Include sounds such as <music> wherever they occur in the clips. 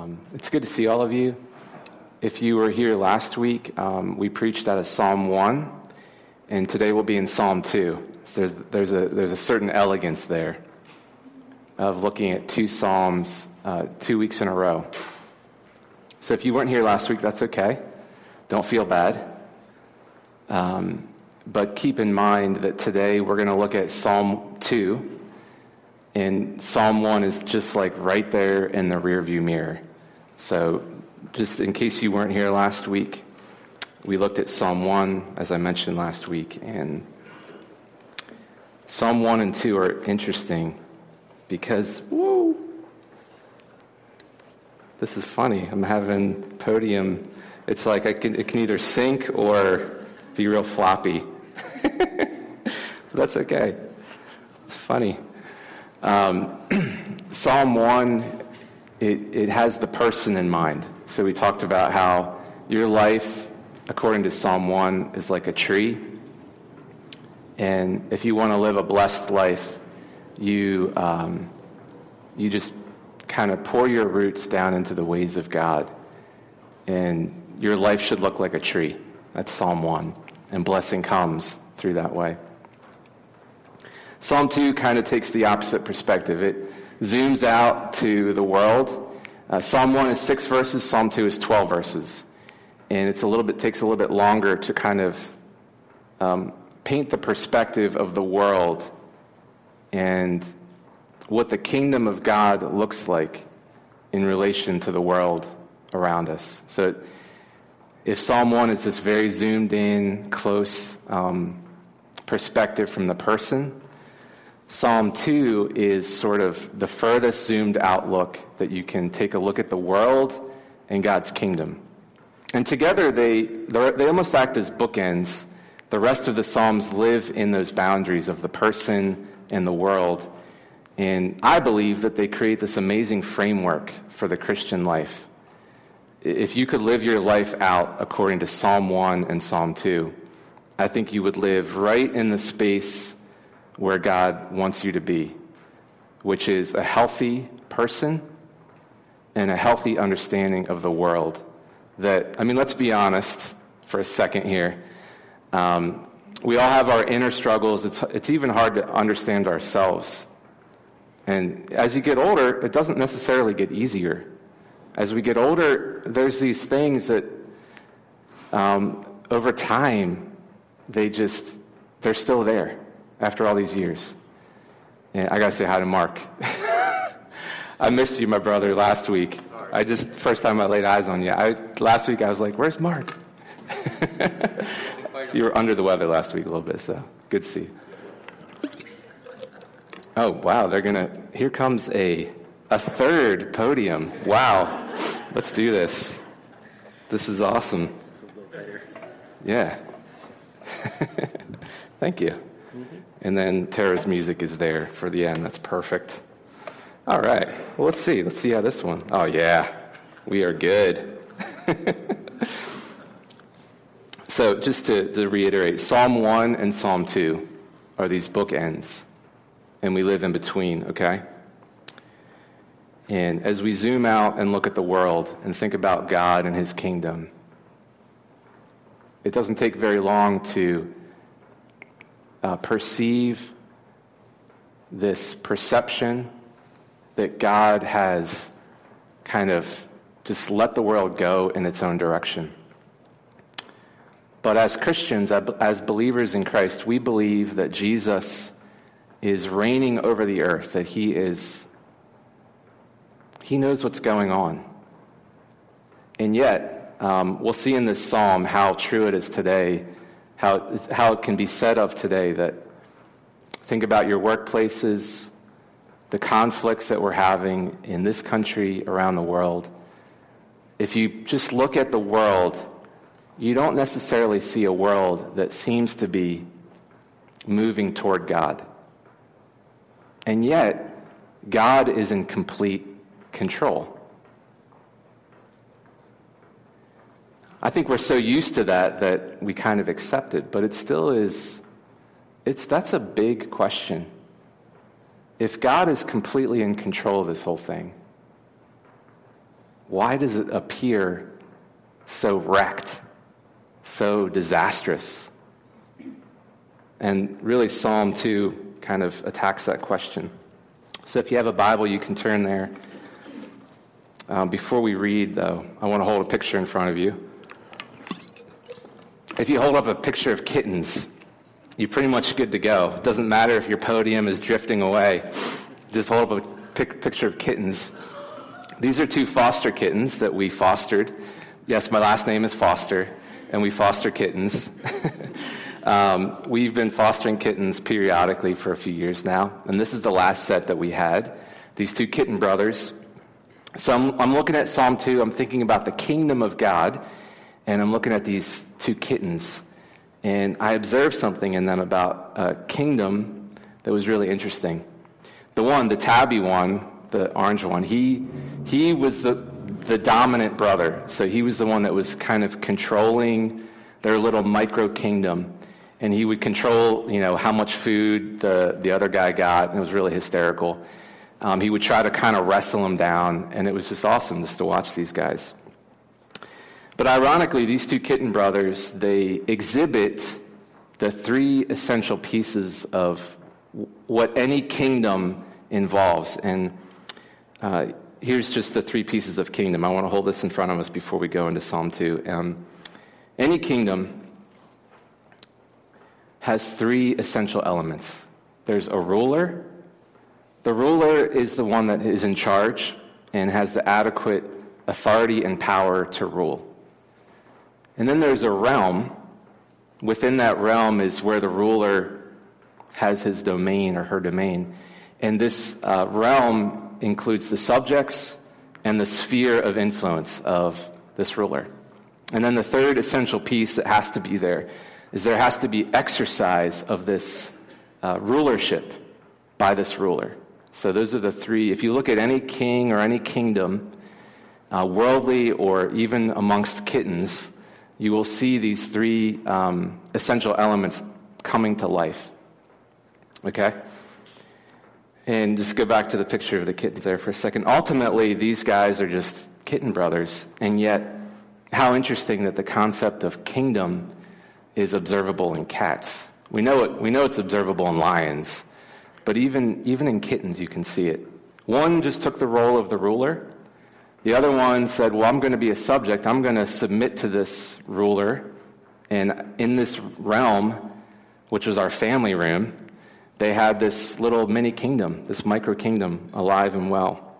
Um, it's good to see all of you. If you were here last week, um, we preached out of Psalm 1, and today we'll be in Psalm 2. So there's, there's, a, there's a certain elegance there of looking at two Psalms uh, two weeks in a row. So if you weren't here last week, that's okay. Don't feel bad. Um, but keep in mind that today we're going to look at Psalm 2 and Psalm 1 is just like right there in the rearview mirror. So, just in case you weren't here last week, we looked at Psalm 1, as I mentioned last week. And Psalm 1 and 2 are interesting because, whoa, this is funny. I'm having podium. It's like I can, it can either sink or be real floppy. <laughs> that's okay. It's funny. Um, <clears throat> Psalm 1, it, it has the person in mind. So we talked about how your life, according to Psalm 1, is like a tree. And if you want to live a blessed life, you, um, you just kind of pour your roots down into the ways of God. And your life should look like a tree. That's Psalm 1. And blessing comes through that way. Psalm 2 kind of takes the opposite perspective. It zooms out to the world. Uh, Psalm 1 is six verses, Psalm 2 is 12 verses. And it's a little bit, takes a little bit longer to kind of um, paint the perspective of the world and what the kingdom of God looks like in relation to the world around us. So if Psalm 1 is this very zoomed in, close um, perspective from the person, Psalm 2 is sort of the furthest zoomed out look that you can take a look at the world and God's kingdom. And together they, they almost act as bookends. The rest of the Psalms live in those boundaries of the person and the world. And I believe that they create this amazing framework for the Christian life. If you could live your life out according to Psalm 1 and Psalm 2, I think you would live right in the space where God wants you to be, which is a healthy person and a healthy understanding of the world. That, I mean, let's be honest for a second here. Um, we all have our inner struggles. It's, it's even hard to understand ourselves. And as you get older, it doesn't necessarily get easier. As we get older, there's these things that um, over time, they just, they're still there after all these years. And I got to say hi to Mark. <laughs> I missed you, my brother, last week. I just, first time I laid eyes on you. I, last week I was like, where's Mark? <laughs> you were under the weather last week a little bit, so good to see you. Oh, wow, they're going to, here comes a, a third podium. Wow, let's do this. This is awesome. Yeah. <laughs> Thank you. And then Tara's music is there for the end. That's perfect. All right. Well, let's see. Let's see how this one. Oh, yeah. We are good. <laughs> so, just to, to reiterate Psalm 1 and Psalm 2 are these bookends, and we live in between, okay? And as we zoom out and look at the world and think about God and His kingdom, it doesn't take very long to uh, perceive this perception that God has kind of just let the world go in its own direction. But as Christians, as believers in Christ, we believe that Jesus is reigning over the earth, that he is, he knows what's going on. And yet, um, we'll see in this psalm how true it is today how, how it can be said of today that think about your workplaces, the conflicts that we're having in this country, around the world. If you just look at the world, you don't necessarily see a world that seems to be moving toward God. And yet, God is in complete control. I think we're so used to that that we kind of accept it, but it still is, it's, that's a big question. If God is completely in control of this whole thing, why does it appear so wrecked, so disastrous? And really, Psalm 2 kind of attacks that question. So if you have a Bible, you can turn there. Um, before we read, though, I want to hold a picture in front of you. If you hold up a picture of kittens, you're pretty much good to go. It doesn't matter if your podium is drifting away. Just hold up a pic- picture of kittens. These are two foster kittens that we fostered. Yes, my last name is Foster, and we foster kittens. <laughs> um, we've been fostering kittens periodically for a few years now, and this is the last set that we had. These two kitten brothers. So I'm, I'm looking at Psalm 2, I'm thinking about the kingdom of God, and I'm looking at these two kittens. And I observed something in them about a kingdom that was really interesting. The one, the tabby one, the orange one, he, he was the, the dominant brother. So he was the one that was kind of controlling their little micro kingdom. And he would control, you know, how much food the, the other guy got. And it was really hysterical. Um, he would try to kind of wrestle him down. And it was just awesome just to watch these guys. But ironically, these two kitten brothers, they exhibit the three essential pieces of what any kingdom involves. And uh, here's just the three pieces of kingdom. I want to hold this in front of us before we go into Psalm 2. Um, any kingdom has three essential elements there's a ruler. The ruler is the one that is in charge and has the adequate authority and power to rule. And then there's a realm. Within that realm is where the ruler has his domain or her domain. And this uh, realm includes the subjects and the sphere of influence of this ruler. And then the third essential piece that has to be there is there has to be exercise of this uh, rulership by this ruler. So those are the three. If you look at any king or any kingdom, uh, worldly or even amongst kittens, you will see these three um, essential elements coming to life. Okay? And just go back to the picture of the kittens there for a second. Ultimately, these guys are just kitten brothers, and yet, how interesting that the concept of kingdom is observable in cats. We know, it, we know it's observable in lions, but even, even in kittens, you can see it. One just took the role of the ruler, the other one said, Well, I'm going to be a subject. I'm going to submit to this ruler. And in this realm, which was our family room, they had this little mini kingdom, this micro kingdom, alive and well.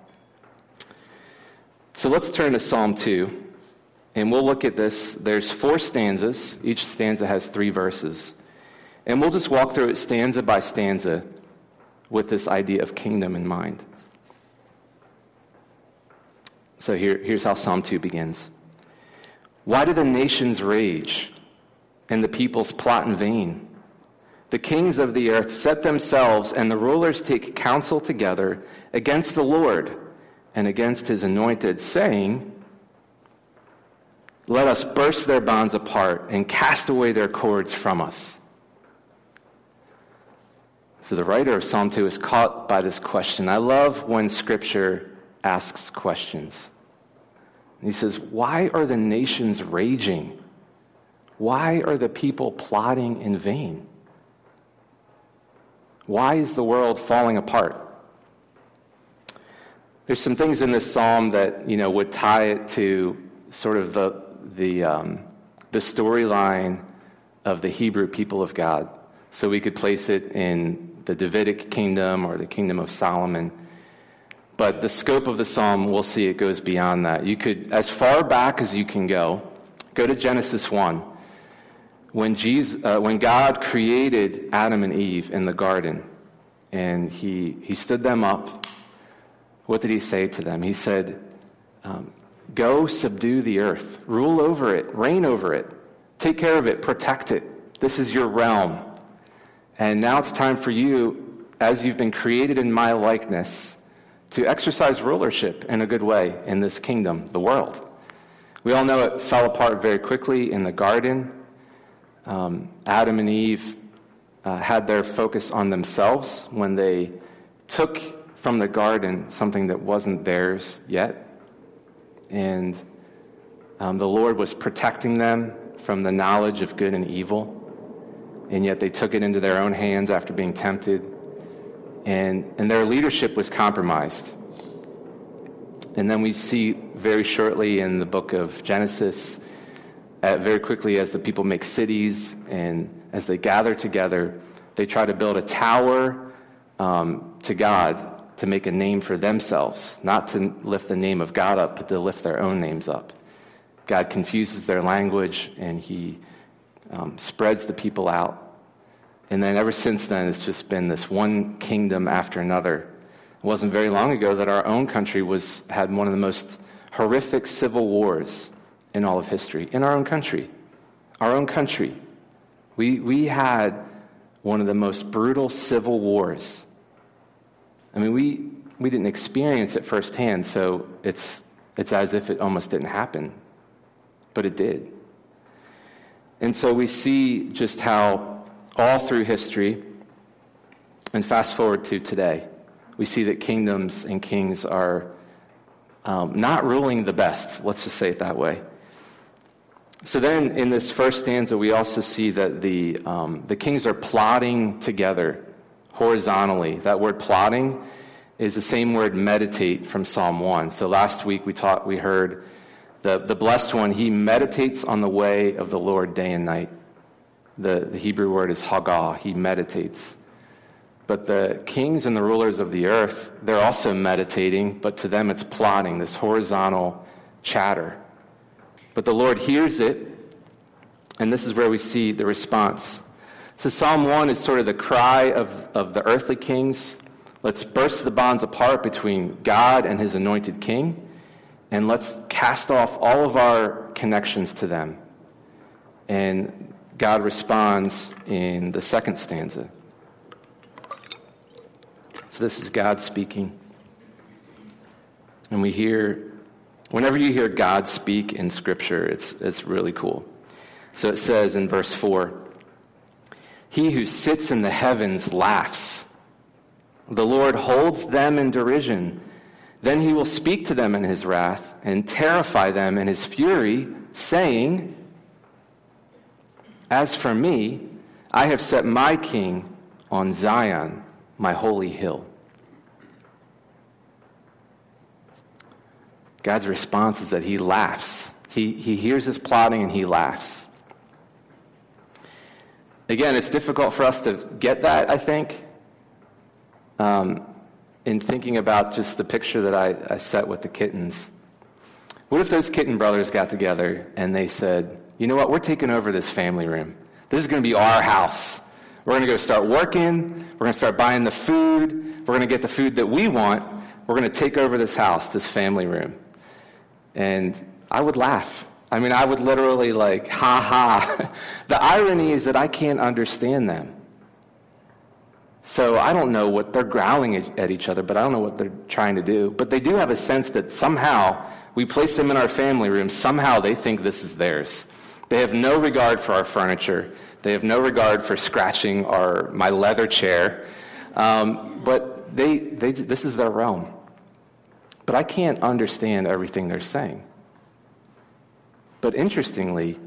So let's turn to Psalm 2, and we'll look at this. There's four stanzas, each stanza has three verses. And we'll just walk through it stanza by stanza with this idea of kingdom in mind. So here, here's how Psalm 2 begins Why do the nations rage and the peoples plot in vain? The kings of the earth set themselves, and the rulers take counsel together against the Lord and against his anointed, saying, Let us burst their bonds apart and cast away their cords from us. So the writer of Psalm 2 is caught by this question. I love when Scripture asks questions. he says, Why are the nations raging? Why are the people plotting in vain? Why is the world falling apart? There's some things in this psalm that you know would tie it to sort of the the um, the storyline of the Hebrew people of God. So we could place it in the Davidic kingdom or the kingdom of Solomon. But the scope of the psalm, we'll see it goes beyond that. You could, as far back as you can go, go to Genesis 1. When, Jesus, uh, when God created Adam and Eve in the garden, and he, he stood them up, what did he say to them? He said, um, Go subdue the earth, rule over it, reign over it, take care of it, protect it. This is your realm. And now it's time for you, as you've been created in my likeness, to exercise rulership in a good way in this kingdom, the world. We all know it fell apart very quickly in the garden. Um, Adam and Eve uh, had their focus on themselves when they took from the garden something that wasn't theirs yet. and um, the Lord was protecting them from the knowledge of good and evil, and yet they took it into their own hands after being tempted, and, and their leadership was compromised. And then we see very shortly in the book of Genesis, uh, very quickly as the people make cities and as they gather together, they try to build a tower um, to God to make a name for themselves, not to lift the name of God up, but to lift their own names up. God confuses their language and he um, spreads the people out. And then ever since then, it's just been this one kingdom after another. It wasn't very long ago that our own country was, had one of the most horrific civil wars in all of history. In our own country. Our own country. We, we had one of the most brutal civil wars I mean, we, we didn't experience it firsthand, so it's, it's as if it almost didn't happen. But it did. And so we see just how all through history, and fast forward to today, we see that kingdoms and kings are um, not ruling the best. Let's just say it that way. So then, in this first stanza, we also see that the, um, the kings are plotting together horizontally. That word plotting is the same word meditate from Psalm 1. So last week we taught, we heard the, the blessed one, he meditates on the way of the Lord day and night. The, the Hebrew word is hagah, he meditates. But the kings and the rulers of the earth, they're also meditating, but to them it's plotting, this horizontal chatter. But the Lord hears it, and this is where we see the response. So Psalm 1 is sort of the cry of, of the earthly kings. Let's burst the bonds apart between God and his anointed king, and let's cast off all of our connections to them. And God responds in the second stanza. So this is God speaking. And we hear, whenever you hear God speak in Scripture, it's, it's really cool. So it says in verse 4 he who sits in the heavens laughs. The Lord holds them in derision. Then he will speak to them in his wrath and terrify them in his fury, saying, As for me, I have set my king on Zion, my holy hill. God's response is that he laughs. He, he hears his plotting and he laughs. Again, it's difficult for us to get that, I think, um, in thinking about just the picture that I, I set with the kittens. What if those kitten brothers got together and they said, you know what, we're taking over this family room. This is going to be our house. We're going to go start working. We're going to start buying the food. We're going to get the food that we want. We're going to take over this house, this family room. And I would laugh. I mean, I would literally like, <laughs> ha ha. the irony is that I can't understand them. So I don't know what they're growling at each other, but I don't know what they're trying to do. But they do have a sense that somehow we place them in our family room. Somehow they think this is theirs. They have no regard for our furniture. They have no regard for scratching our, my leather chair. Um, but they, they, this is their realm. But I can't understand everything they're saying. But interestingly,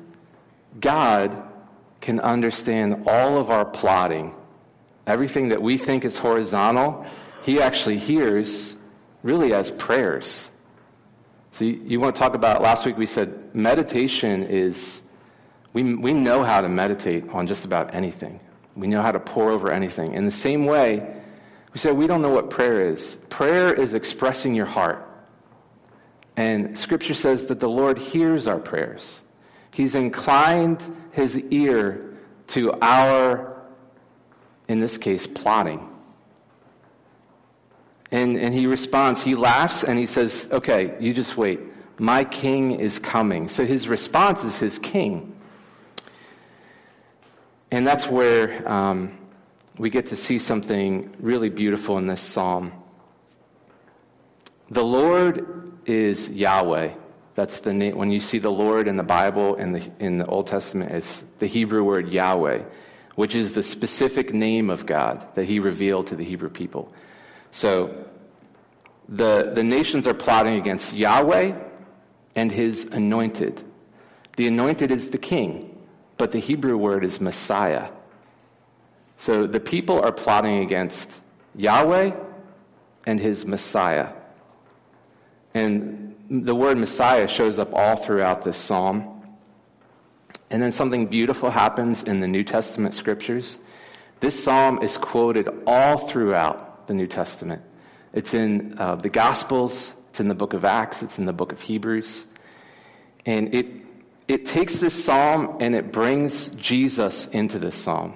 God can understand all of our plotting. Everything that we think is horizontal, He actually hears really as prayers. So you, you want to talk about, last week we said meditation is, we, we know how to meditate on just about anything. We know how to pore over anything. In the same way, we say we don't know what prayer is. Prayer is expressing your heart. And Scripture says that the Lord hears our prayers. He's inclined his ear to our, in this case, plotting. And, and he responds, he laughs and he says, Okay, you just wait. My king is coming. So his response is his king. And that's where um, we get to see something really beautiful in this psalm. The Lord is Yahweh. That's the name. When you see the Lord in the Bible in the, in the Old Testament, it's the Hebrew word Yahweh, which is the specific name of God that he revealed to the Hebrew people. So the, the nations are plotting against Yahweh, and his anointed. The anointed is the king, but the Hebrew word is Messiah. So the people are plotting against Yahweh and his Messiah. And the word Messiah shows up all throughout this psalm. And then something beautiful happens in the New Testament scriptures. This psalm is quoted all throughout the New Testament. It's in uh, the Gospels, it's in the book of Acts, it's in the book of Hebrews. And it, it takes this psalm and it brings Jesus into this psalm.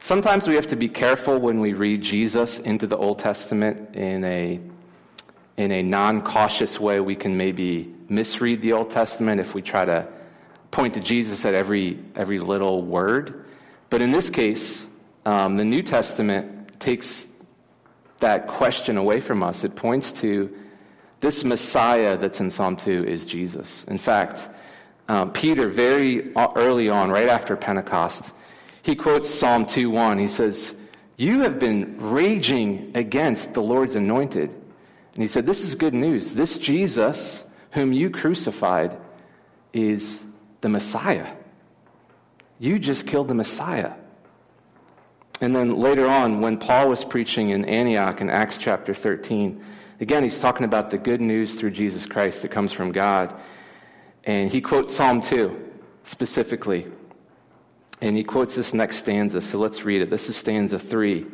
Sometimes we have to be careful when we read Jesus into the Old Testament in a, in a non cautious way. We can maybe misread the Old Testament if we try to point to Jesus at every, every little word. But in this case, um, the New Testament takes that question away from us. It points to this Messiah that's in Psalm 2 is Jesus. In fact, um, Peter, very early on, right after Pentecost, he quotes Psalm 2:1. He says, You have been raging against the Lord's anointed. And he said, This is good news. This Jesus, whom you crucified, is the Messiah. You just killed the Messiah. And then later on, when Paul was preaching in Antioch in Acts chapter 13, again, he's talking about the good news through Jesus Christ that comes from God. And he quotes Psalm 2 specifically. And he quotes this next stanza. So let's read it. This is stanza 3.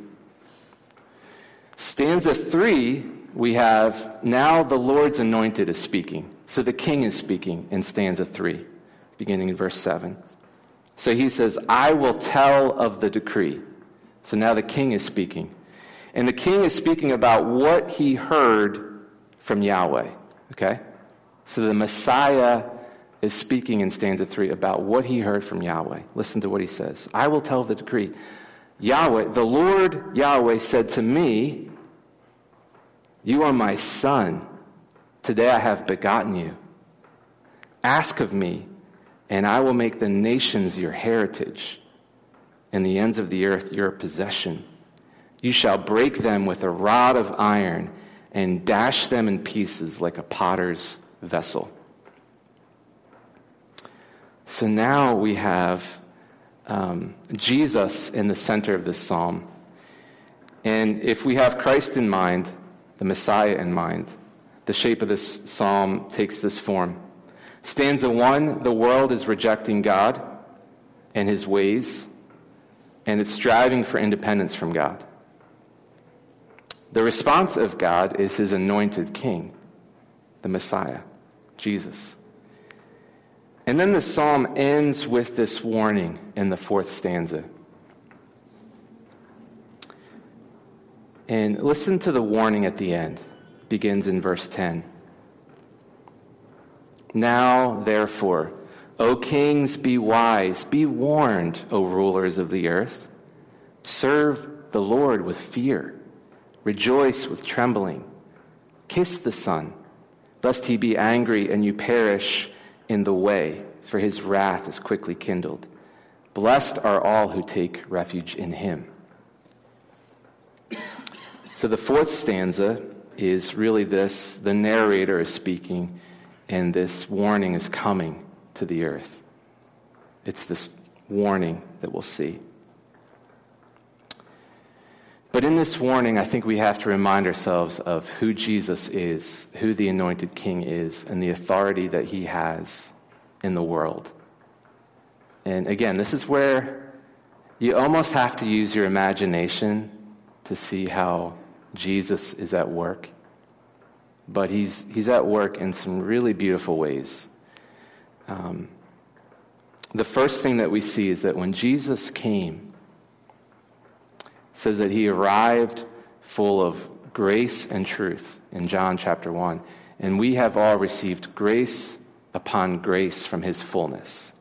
Stanza 3, we have now the Lord's anointed is speaking. So the king is speaking in stanza 3 beginning in verse 7. So he says, I will tell of the decree. So now the king is speaking. And the king is speaking about what he heard from Yahweh. Okay? So the Messiah is speaking in stanza 3 about what he heard from Yahweh. Listen to what he says. I will tell the decree. Yahweh, the Lord Yahweh said to me, You are my son. Today I have begotten you. Ask of me, and I will make the nations your heritage, and the ends of the earth your possession. You shall break them with a rod of iron and dash them in pieces like a potter's vessel. So now we have um, Jesus in the center of this psalm. And if we have Christ in mind, the Messiah in mind, the shape of this psalm takes this form. Stanza one the world is rejecting God and his ways, and it's striving for independence from God. The response of God is his anointed king, the Messiah, Jesus. And then the psalm ends with this warning in the fourth stanza. And listen to the warning at the end. It begins in verse 10. Now, therefore, O kings, be wise, be warned, O rulers of the earth. Serve the Lord with fear, rejoice with trembling. Kiss the Son, lest he be angry and you perish in the way, for his wrath is quickly kindled. Blessed are all who take refuge in him. So the fourth stanza is really this the narrator is speaking and this warning is coming to the earth. It's this warning that we'll see. But in this warning, I think we have to remind ourselves of who Jesus is, who the anointed king is, and the authority that he has in the world. And again, this is where you almost have to use your imagination to see how Jesus is at work but he's, he's at work in some really beautiful ways. Um, the first thing that we see is that when Jesus came, says that he arrived full of grace and truth in John chapter 1. And we have all received grace upon grace from his fullness.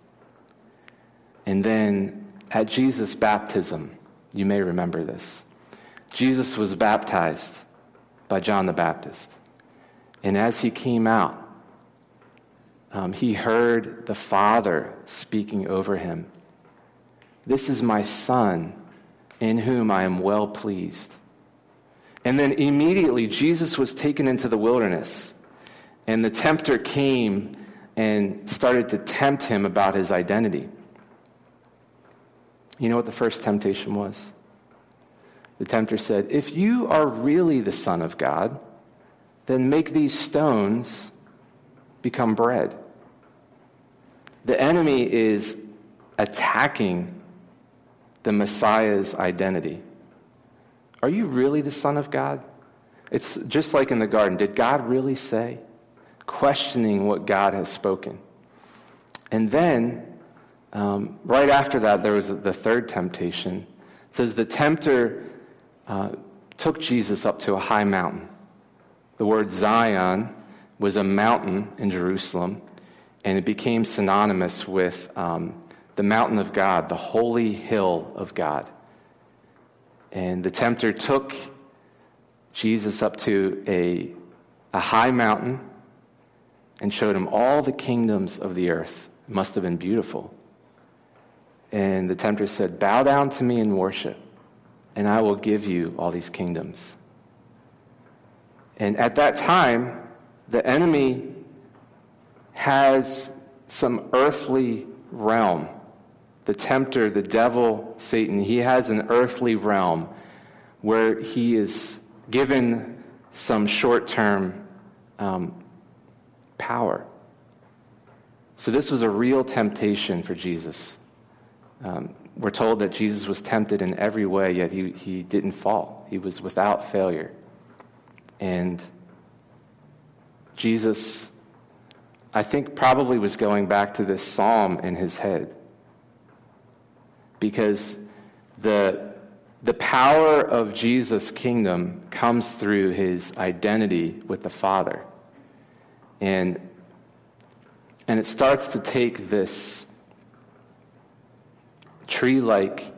And then at Jesus' baptism, you may remember this, Jesus was baptized by John the Baptist. And as he came out, um, he heard the Father speaking over him This is my Son, in whom I am well pleased. And then immediately, Jesus was taken into the wilderness, and the tempter came and started to tempt him about his identity. You know what the first temptation was? The tempter said, If you are really the Son of God, then make these stones become bread. The enemy is attacking the Messiah's identity. Are you really the Son of God? It's just like in the garden. Did God really say? Questioning what God has spoken. And then, um, right after that, there was the third temptation. It says the tempter uh, took Jesus up to a high mountain. The word Zion was a mountain in Jerusalem, and it became synonymous with um, the mountain of God, the holy hill of God. And the tempter took Jesus up to a, a high mountain and showed him all the kingdoms of the earth. It must have been beautiful. And the tempter said, Bow down to me and worship, and I will give you all these kingdoms. And at that time, the enemy has some earthly realm. The tempter, the devil, Satan, he has an earthly realm where he is given some short term um, power. So, this was a real temptation for Jesus. Um, we're told that Jesus was tempted in every way, yet he, he didn't fall. He was without failure. And Jesus, I think, probably was going back to this psalm in his head. Because the, the power of Jesus' kingdom comes through his identity with the Father. And, and it starts to take this tree like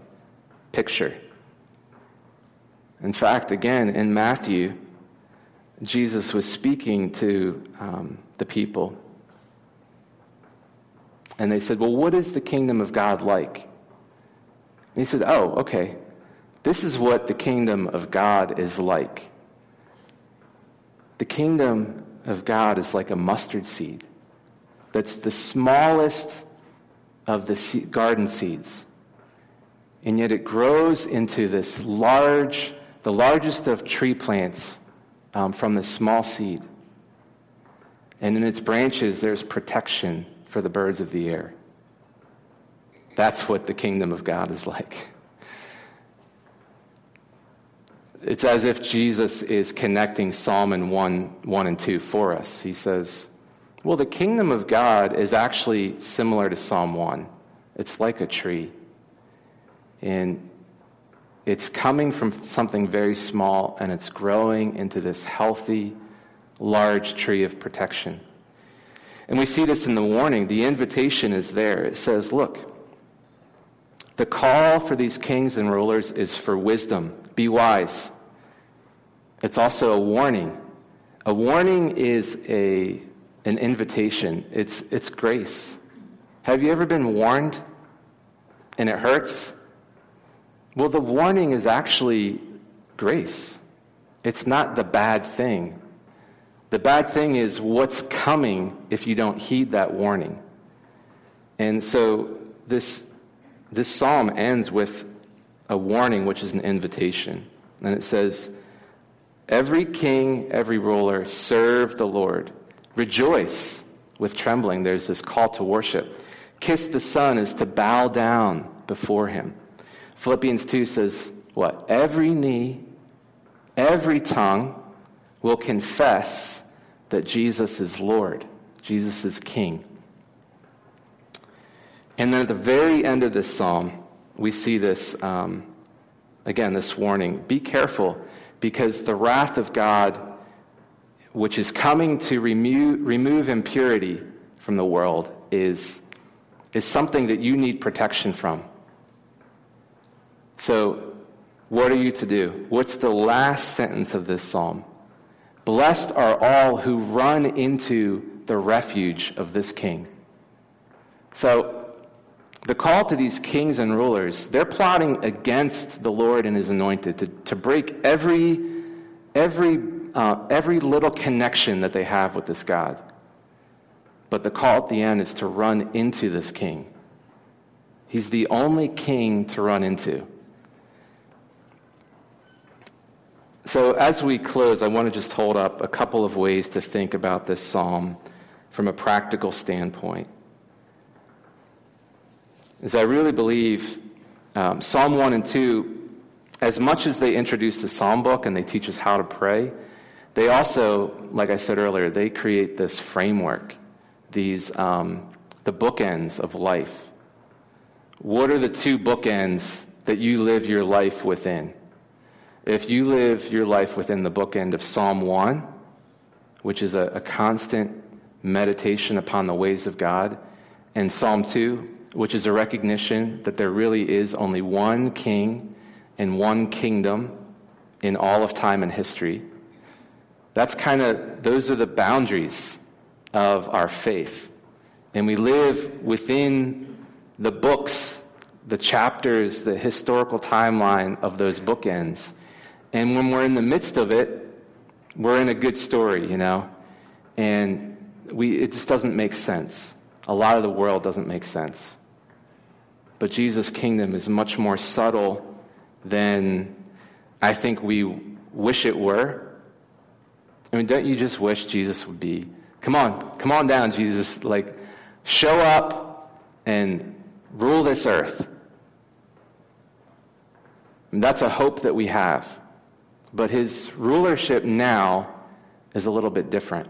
picture. In fact, again, in Matthew, Jesus was speaking to um, the people. And they said, Well, what is the kingdom of God like? And he said, Oh, okay. This is what the kingdom of God is like. The kingdom of God is like a mustard seed that's the smallest of the garden seeds. And yet it grows into this large, the largest of tree plants um, from this small seed. And in its branches, there's protection for the birds of the air. That's what the kingdom of God is like. It's as if Jesus is connecting Psalm 1, 1 and 2 for us. He says, Well, the kingdom of God is actually similar to Psalm 1. It's like a tree. And it's coming from something very small and it's growing into this healthy, large tree of protection. And we see this in the warning. The invitation is there. It says, Look, the call for these kings and rulers is for wisdom. Be wise. It's also a warning. A warning is a, an invitation, it's, it's grace. Have you ever been warned and it hurts? Well, the warning is actually grace. It's not the bad thing. The bad thing is what's coming if you don't heed that warning. And so this, this psalm ends with a warning, which is an invitation. And it says, Every king, every ruler, serve the Lord. Rejoice with trembling. There's this call to worship. Kiss the Son is to bow down before him. Philippians 2 says, what? Every knee, every tongue will confess that Jesus is Lord, Jesus is King. And then at the very end of this psalm, we see this, um, again, this warning be careful because the wrath of God, which is coming to remove, remove impurity from the world, is, is something that you need protection from. So, what are you to do? What's the last sentence of this psalm? Blessed are all who run into the refuge of this king. So, the call to these kings and rulers, they're plotting against the Lord and his anointed to, to break every, every, uh, every little connection that they have with this God. But the call at the end is to run into this king. He's the only king to run into. So, as we close, I want to just hold up a couple of ways to think about this psalm from a practical standpoint. As I really believe um, Psalm 1 and 2, as much as they introduce the psalm book and they teach us how to pray, they also, like I said earlier, they create this framework, these um, the bookends of life. What are the two bookends that you live your life within? If you live your life within the bookend of Psalm 1, which is a, a constant meditation upon the ways of God, and Psalm 2, which is a recognition that there really is only one king and one kingdom in all of time and history. That's kind of, those are the boundaries of our faith. And we live within the books, the chapters, the historical timeline of those bookends. And when we're in the midst of it, we're in a good story, you know? And we, it just doesn't make sense. A lot of the world doesn't make sense. But Jesus' kingdom is much more subtle than I think we wish it were. I mean, don't you just wish Jesus would be? Come on, come on down, Jesus. Like, show up and rule this earth. And that's a hope that we have. But his rulership now is a little bit different.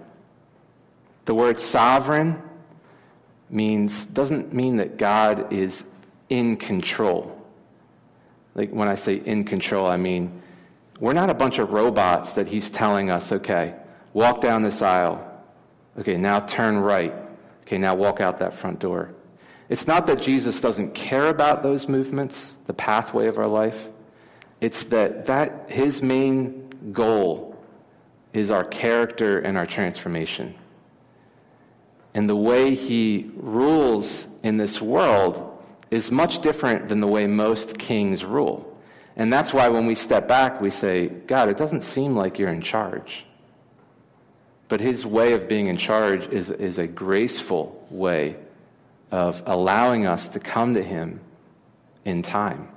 The word sovereign means doesn't mean that God is in control. Like when I say in control, I mean we're not a bunch of robots that he's telling us, okay, walk down this aisle. Okay, now turn right. Okay, now walk out that front door. It's not that Jesus doesn't care about those movements, the pathway of our life. It's that, that his main goal is our character and our transformation. And the way he rules in this world is much different than the way most kings rule. And that's why when we step back, we say, God, it doesn't seem like you're in charge. But his way of being in charge is, is a graceful way of allowing us to come to him in time.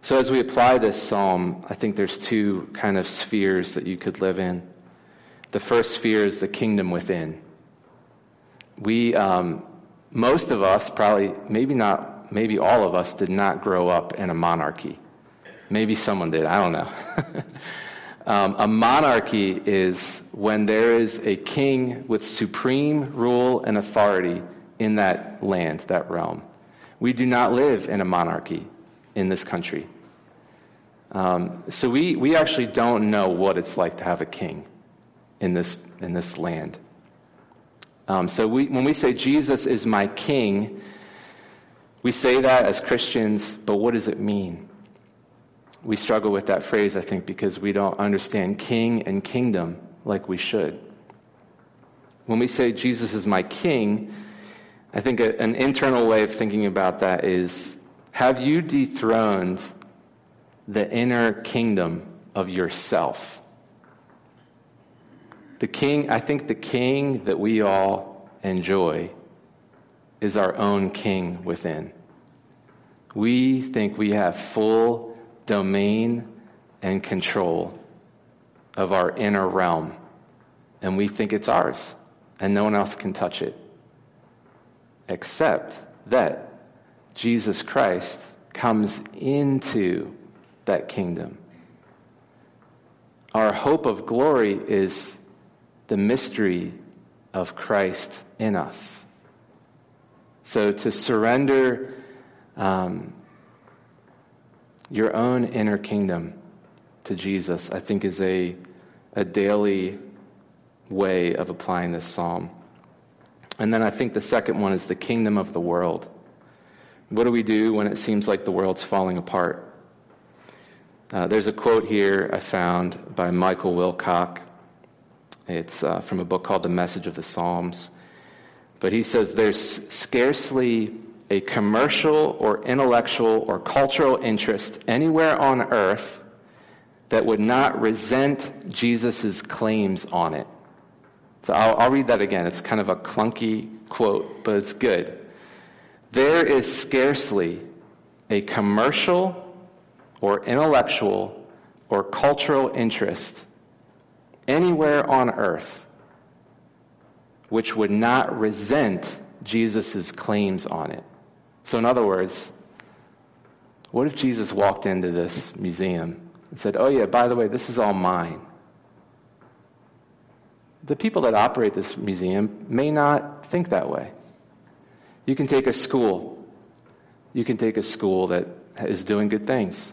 So, as we apply this psalm, I think there's two kind of spheres that you could live in. The first sphere is the kingdom within. We, um, most of us, probably, maybe not, maybe all of us, did not grow up in a monarchy. Maybe someone did, I don't know. <laughs> um, a monarchy is when there is a king with supreme rule and authority in that land, that realm. We do not live in a monarchy in this country. Um, so we, we actually don't know what it's like to have a king in this, in this land. Um, so we, when we say Jesus is my king, we say that as Christians, but what does it mean? We struggle with that phrase, I think, because we don't understand king and kingdom like we should. When we say Jesus is my king, I think a, an internal way of thinking about that is have you dethroned the inner kingdom of yourself? The king, I think the king that we all enjoy is our own king within. We think we have full domain and control of our inner realm, and we think it's ours, and no one else can touch it except that Jesus Christ comes into that kingdom. Our hope of glory is the mystery of Christ in us. So to surrender um, your own inner kingdom to Jesus, I think, is a, a daily way of applying this psalm. And then I think the second one is the kingdom of the world. What do we do when it seems like the world's falling apart? Uh, there's a quote here I found by Michael Wilcock. It's uh, from a book called The Message of the Psalms. But he says there's scarcely a commercial or intellectual or cultural interest anywhere on earth that would not resent Jesus' claims on it. So I'll, I'll read that again. It's kind of a clunky quote, but it's good. There is scarcely a commercial or intellectual or cultural interest anywhere on earth which would not resent Jesus' claims on it. So, in other words, what if Jesus walked into this museum and said, Oh, yeah, by the way, this is all mine? The people that operate this museum may not think that way. You can take a school, you can take a school that is doing good things.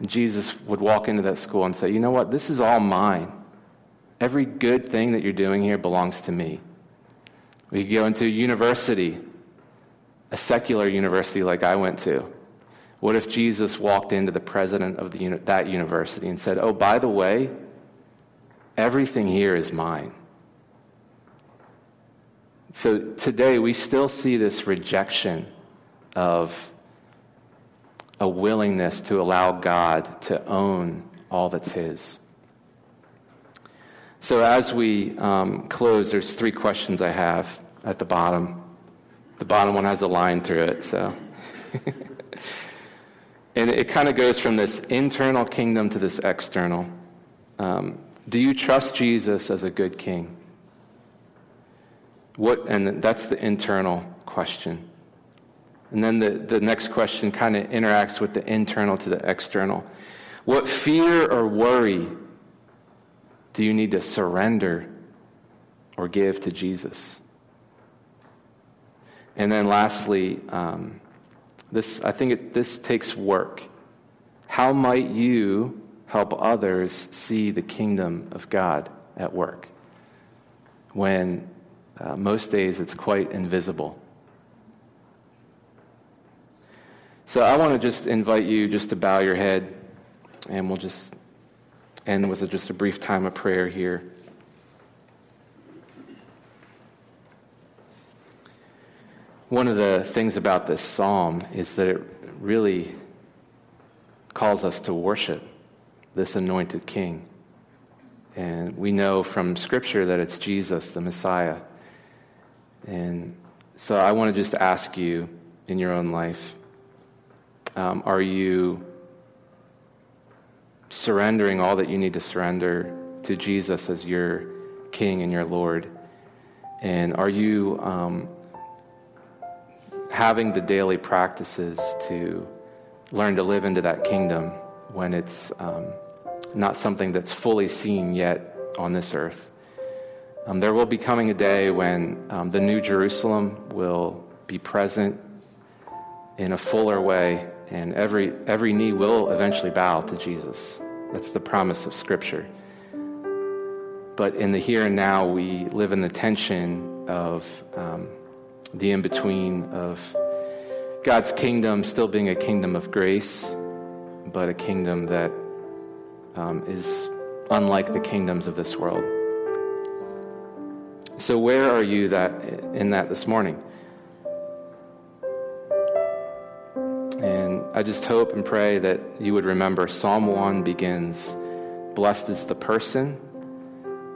And Jesus would walk into that school and say, You know what? This is all mine. Every good thing that you're doing here belongs to me. We could go into a university, a secular university like I went to. What if Jesus walked into the president of the, that university and said, Oh, by the way, everything here is mine? So today we still see this rejection of a willingness to allow God to own all that's His. So, as we um, close, there's three questions I have at the bottom. The bottom one has a line through it, so. <laughs> and it kind of goes from this internal kingdom to this external. Um, do you trust Jesus as a good king? What, and that's the internal question. And then the, the next question kind of interacts with the internal to the external. What fear or worry do you need to surrender or give to Jesus? And then lastly, um, this, I think it, this takes work. How might you help others see the kingdom of God at work when uh, most days it's quite invisible? So I want to just invite you just to bow your head, and we'll just end with just a brief time of prayer here. One of the things about this psalm is that it really calls us to worship this anointed king. And we know from Scripture that it's Jesus, the Messiah. And so I want to just ask you in your own life um, are you surrendering all that you need to surrender to Jesus as your King and your Lord? And are you um, having the daily practices to learn to live into that kingdom when it's um, not something that's fully seen yet on this earth? Um, there will be coming a day when um, the New Jerusalem will be present in a fuller way and every, every knee will eventually bow to Jesus. That's the promise of Scripture. But in the here and now, we live in the tension of um, the in between of God's kingdom still being a kingdom of grace, but a kingdom that um, is unlike the kingdoms of this world. So, where are you that in that this morning? I just hope and pray that you would remember Psalm 1 begins, Blessed is the person,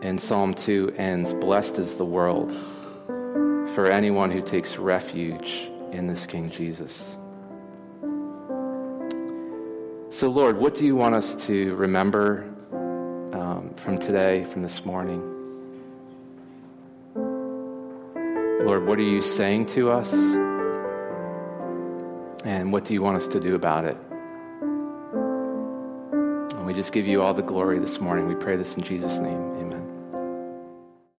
and Psalm 2 ends, Blessed is the world for anyone who takes refuge in this King Jesus. So, Lord, what do you want us to remember um, from today, from this morning? Lord, what are you saying to us? And what do you want us to do about it? And we just give you all the glory this morning. We pray this in Jesus' name. Amen.